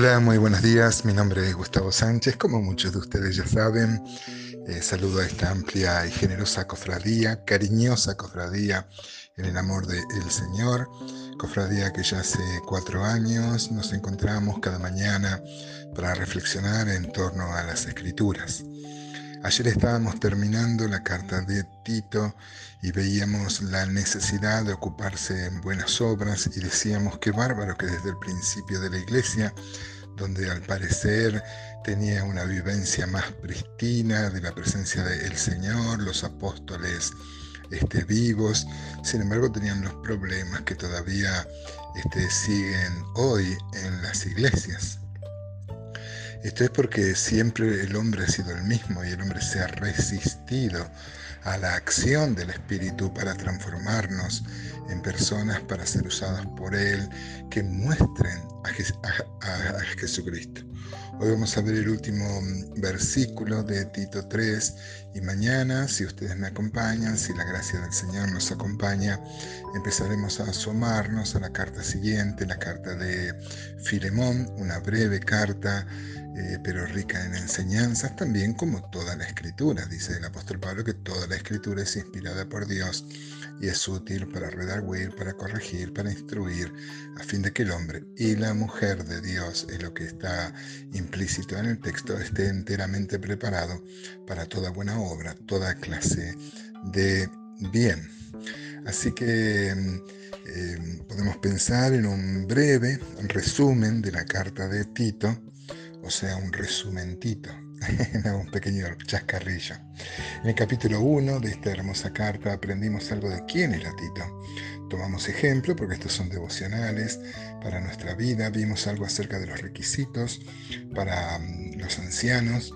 Hola, muy buenos días. Mi nombre es Gustavo Sánchez. Como muchos de ustedes ya saben, eh, saludo a esta amplia y generosa cofradía, cariñosa cofradía en el amor del Señor. Cofradía que ya hace cuatro años nos encontramos cada mañana para reflexionar en torno a las escrituras. Ayer estábamos terminando la carta de Tito y veíamos la necesidad de ocuparse en buenas obras y decíamos que bárbaro que desde el principio de la iglesia, donde al parecer tenía una vivencia más pristina de la presencia del Señor, los apóstoles este, vivos, sin embargo tenían los problemas que todavía este, siguen hoy en las iglesias. Esto es porque siempre el hombre ha sido el mismo y el hombre se ha resistido a la acción del Espíritu para transformarnos en personas para ser usadas por Él que muestren a, Jesucristo. Hoy vamos a ver el último mm, versículo de Tito 3 y mañana, si ustedes me acompañan, si la gracia del Señor nos acompaña, empezaremos a asomarnos a la carta siguiente, la carta de Filemón, una breve carta eh, pero rica en enseñanzas también como toda la escritura. Dice el apóstol Pablo que toda la escritura es inspirada por Dios y es útil para redarguir, para corregir, para instruir, a fin de que el hombre y la mujer de Dios, es lo que está implícito en el texto, esté enteramente preparado para toda buena obra, toda clase de bien. Así que eh, podemos pensar en un breve resumen de la carta de Tito, o sea, un resumentito, un pequeño chascarrillo. En el capítulo 1 de esta hermosa carta aprendimos algo de quién era Tito. Tomamos ejemplo, porque estos son devocionales para nuestra vida, vimos algo acerca de los requisitos para mm, los ancianos,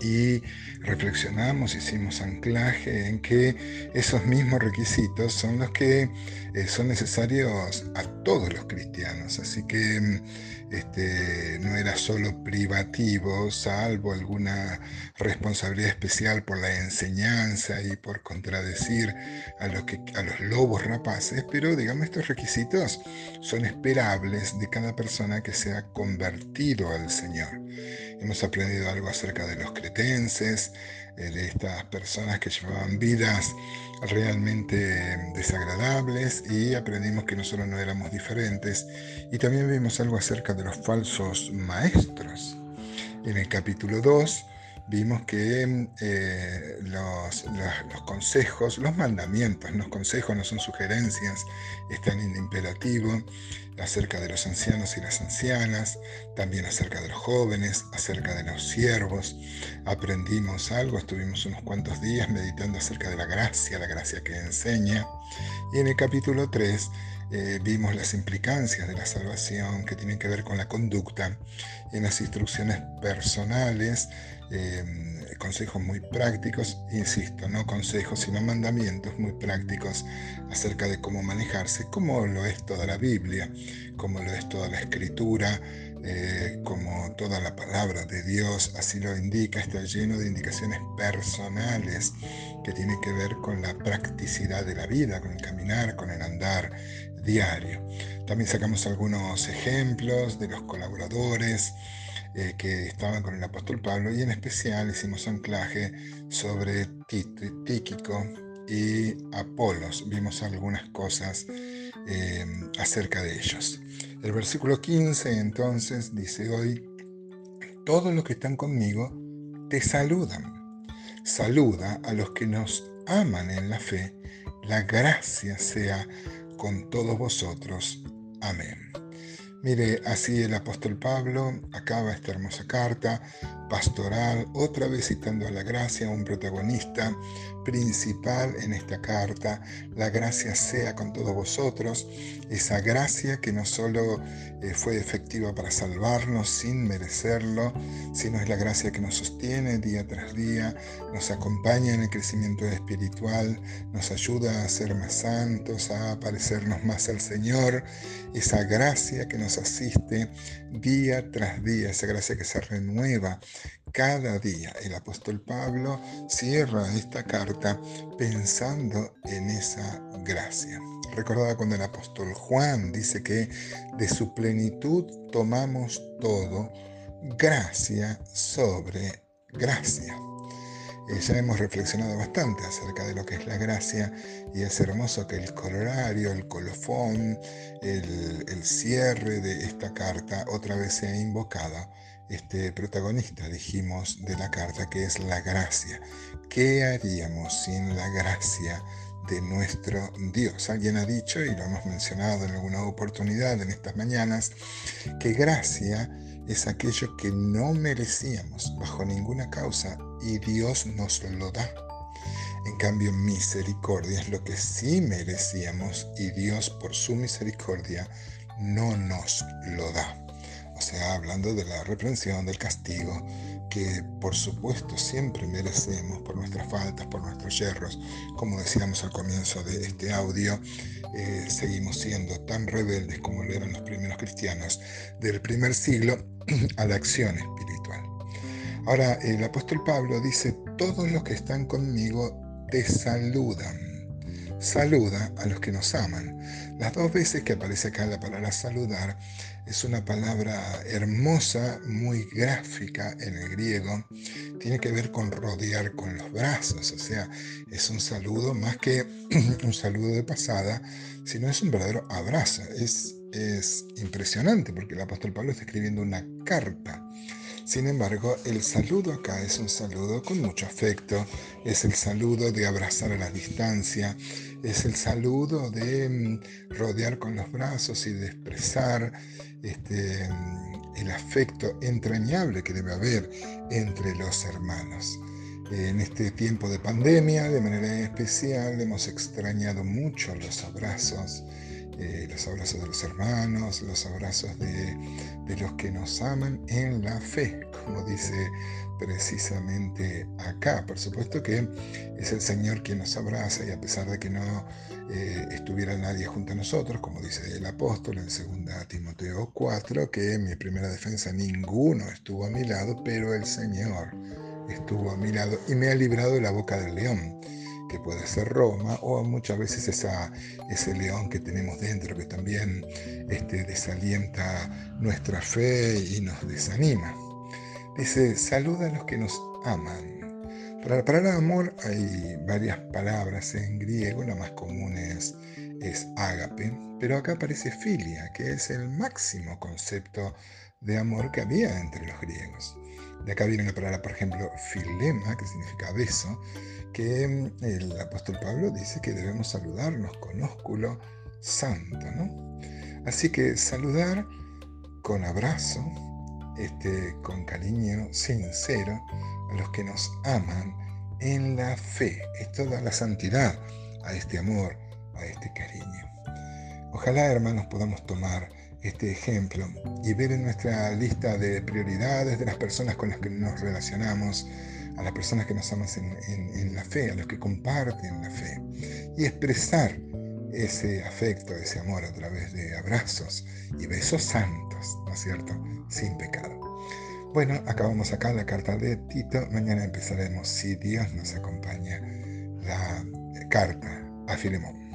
y reflexionamos, hicimos anclaje en que esos mismos requisitos son los que eh, son necesarios a todos los cristianos. Así que mm, este, no era solo privativo, salvo alguna responsabilidad especial por la enseñanza y por contradecir a los, a los lobos rapaces, pero digamos estos requisitos son esperables de cada persona que se ha convertido al Señor. Hemos aprendido algo acerca de los eh, de estas personas que llevaban vidas realmente desagradables y aprendimos que nosotros no éramos diferentes. Y también vimos algo acerca de los falsos maestros. En el capítulo 2 vimos que eh, los, consejos, los mandamientos, los consejos no son sugerencias, están en imperativo acerca de los ancianos y las ancianas, también acerca de los jóvenes, acerca de los siervos. Aprendimos algo, estuvimos unos cuantos días meditando acerca de la gracia, la gracia que enseña. Y en el capítulo 3 eh, vimos las implicancias de la salvación que tienen que ver con la conducta en las instrucciones personales, em, consejos muy prácticos, insisto, no consejos, sino mandamientos muy prácticos acerca de cómo manejarse, como lo es toda la Biblia, como lo es toda la escritura, eh, como toda la palabra de Dios así lo indica, está lleno de indicaciones personales que tienen que ver con la practicidad de la vida, con el caminar, con el andar diario. También sacamos algunos ejemplos de los colaboradores eh, que estaban con el apóstol Pablo y en especial hicimos anclaje sobre Tíquico y Apolos. Vimos algunas cosas eh, acerca de ellos. El versículo 15 entonces dice hoy, todos los que están conmigo te saludan. Saluda a los que nos aman en la fe. La gracia sea con todos vosotros. Amén. Mire, así el apóstol Pablo acaba esta hermosa carta pastoral, otra vez citando a la gracia, un protagonista principal en esta carta. La gracia sea con todos vosotros, esa gracia que no solo eh, fue efectiva para salvarnos sin merecerlo, sino es la gracia que nos sostiene día tras día, nos acompaña en el crecimiento espiritual, nos ayuda a ser más santos, a parecernos más al Señor, esa gracia que nos asiste día tras día, esa gracia que se renueva cada día. El apóstol Pablo cierra esta carta pensando en esa gracia. Recordaba cuando el apóstol Juan dice que de su plenitud tomamos todo, gracia sobre gracia. Ya hemos reflexionado bastante acerca de lo que es la gracia y es hermoso que el colorario, el colofón, el, el cierre de esta carta otra vez sea invocado este protagonista, dijimos, de la carta, que es la gracia. ¿Qué haríamos sin la gracia de nuestro Dios? Alguien ha dicho, y lo hemos mencionado en alguna oportunidad en estas mañanas, que gracia es aquello que no merecíamos bajo ninguna causa y Dios nos lo da. En cambio, misericordia es lo que sí merecíamos y Dios por su misericordia no nos lo da. O sea, hablando de la reprensión, del castigo, que por supuesto siempre merecemos por nuestras faltas, por nuestros yerros. Como decíamos al comienzo de este audio, eh, seguimos siendo tan rebeldes como lo eran los primeros cristianos del primer siglo a la acción espiritual. Ahora, el apóstol Pablo dice, todos los que están conmigo te saludan. Saluda a los que nos aman. Las dos veces que aparece acá la palabra saludar es una palabra hermosa, muy gráfica en el griego. Tiene que ver con rodear con los brazos, o sea, es un saludo más que un saludo de pasada, sino es un verdadero abrazo. Es, es impresionante porque el apóstol Pablo está escribiendo una carta. Sin embargo, el saludo acá es un saludo con mucho afecto, es el saludo de abrazar a la distancia, es el saludo de mm, rodear con los brazos y de expresar este, el afecto entrañable que debe haber entre los hermanos. En este tiempo de pandemia, de manera especial, hemos extrañado mucho los abrazos, eh, los abrazos de los hermanos, los abrazos de, los que nos aman en la fe, como dice precisamente acá. Por supuesto que es el Señor quien nos abraza y a pesar de que no eh, estuviera nadie junto a nosotros, como dice el apóstol en 2 Timoteo 4, que en mi primera defensa ninguno estuvo a mi lado, pero el Señor estuvo a mi lado y me ha librado de la boca del león que puede ser Roma, o muchas veces ese león que tenemos dentro que también este, desalienta nuestra fe y nos desanima. Dice, saluda a los que nos aman. Para la palabra amor hay varias palabras en griego, la más común es, es ágape, pero acá aparece filia, que es el máximo concepto de amor que había entre los griegos. De acá viene la palabra, por ejemplo, filema, que significa beso, que mm, el apóstol Pablo dice que debemos saludarnos con ósculo santo, ¿no? Así que saludar con abrazo, este, con cariño sincero a los que nos aman en la fe. Esto da la santidad a este amor, a este cariño. Ojalá, hermanos, podamos tomar este ejemplo y ver en nuestra lista de prioridades de las personas con las que nos relacionamos, a las personas que nos aman en, en la fe, a los que comparten la fe, y expresar ese afecto, ese amor a través de abrazos y besos santos, ¿no es cierto? Sin pecado. Bueno, acabamos acá la carta de Tito. Mañana empezaremos, si Dios nos acompaña, la carta a Filemón.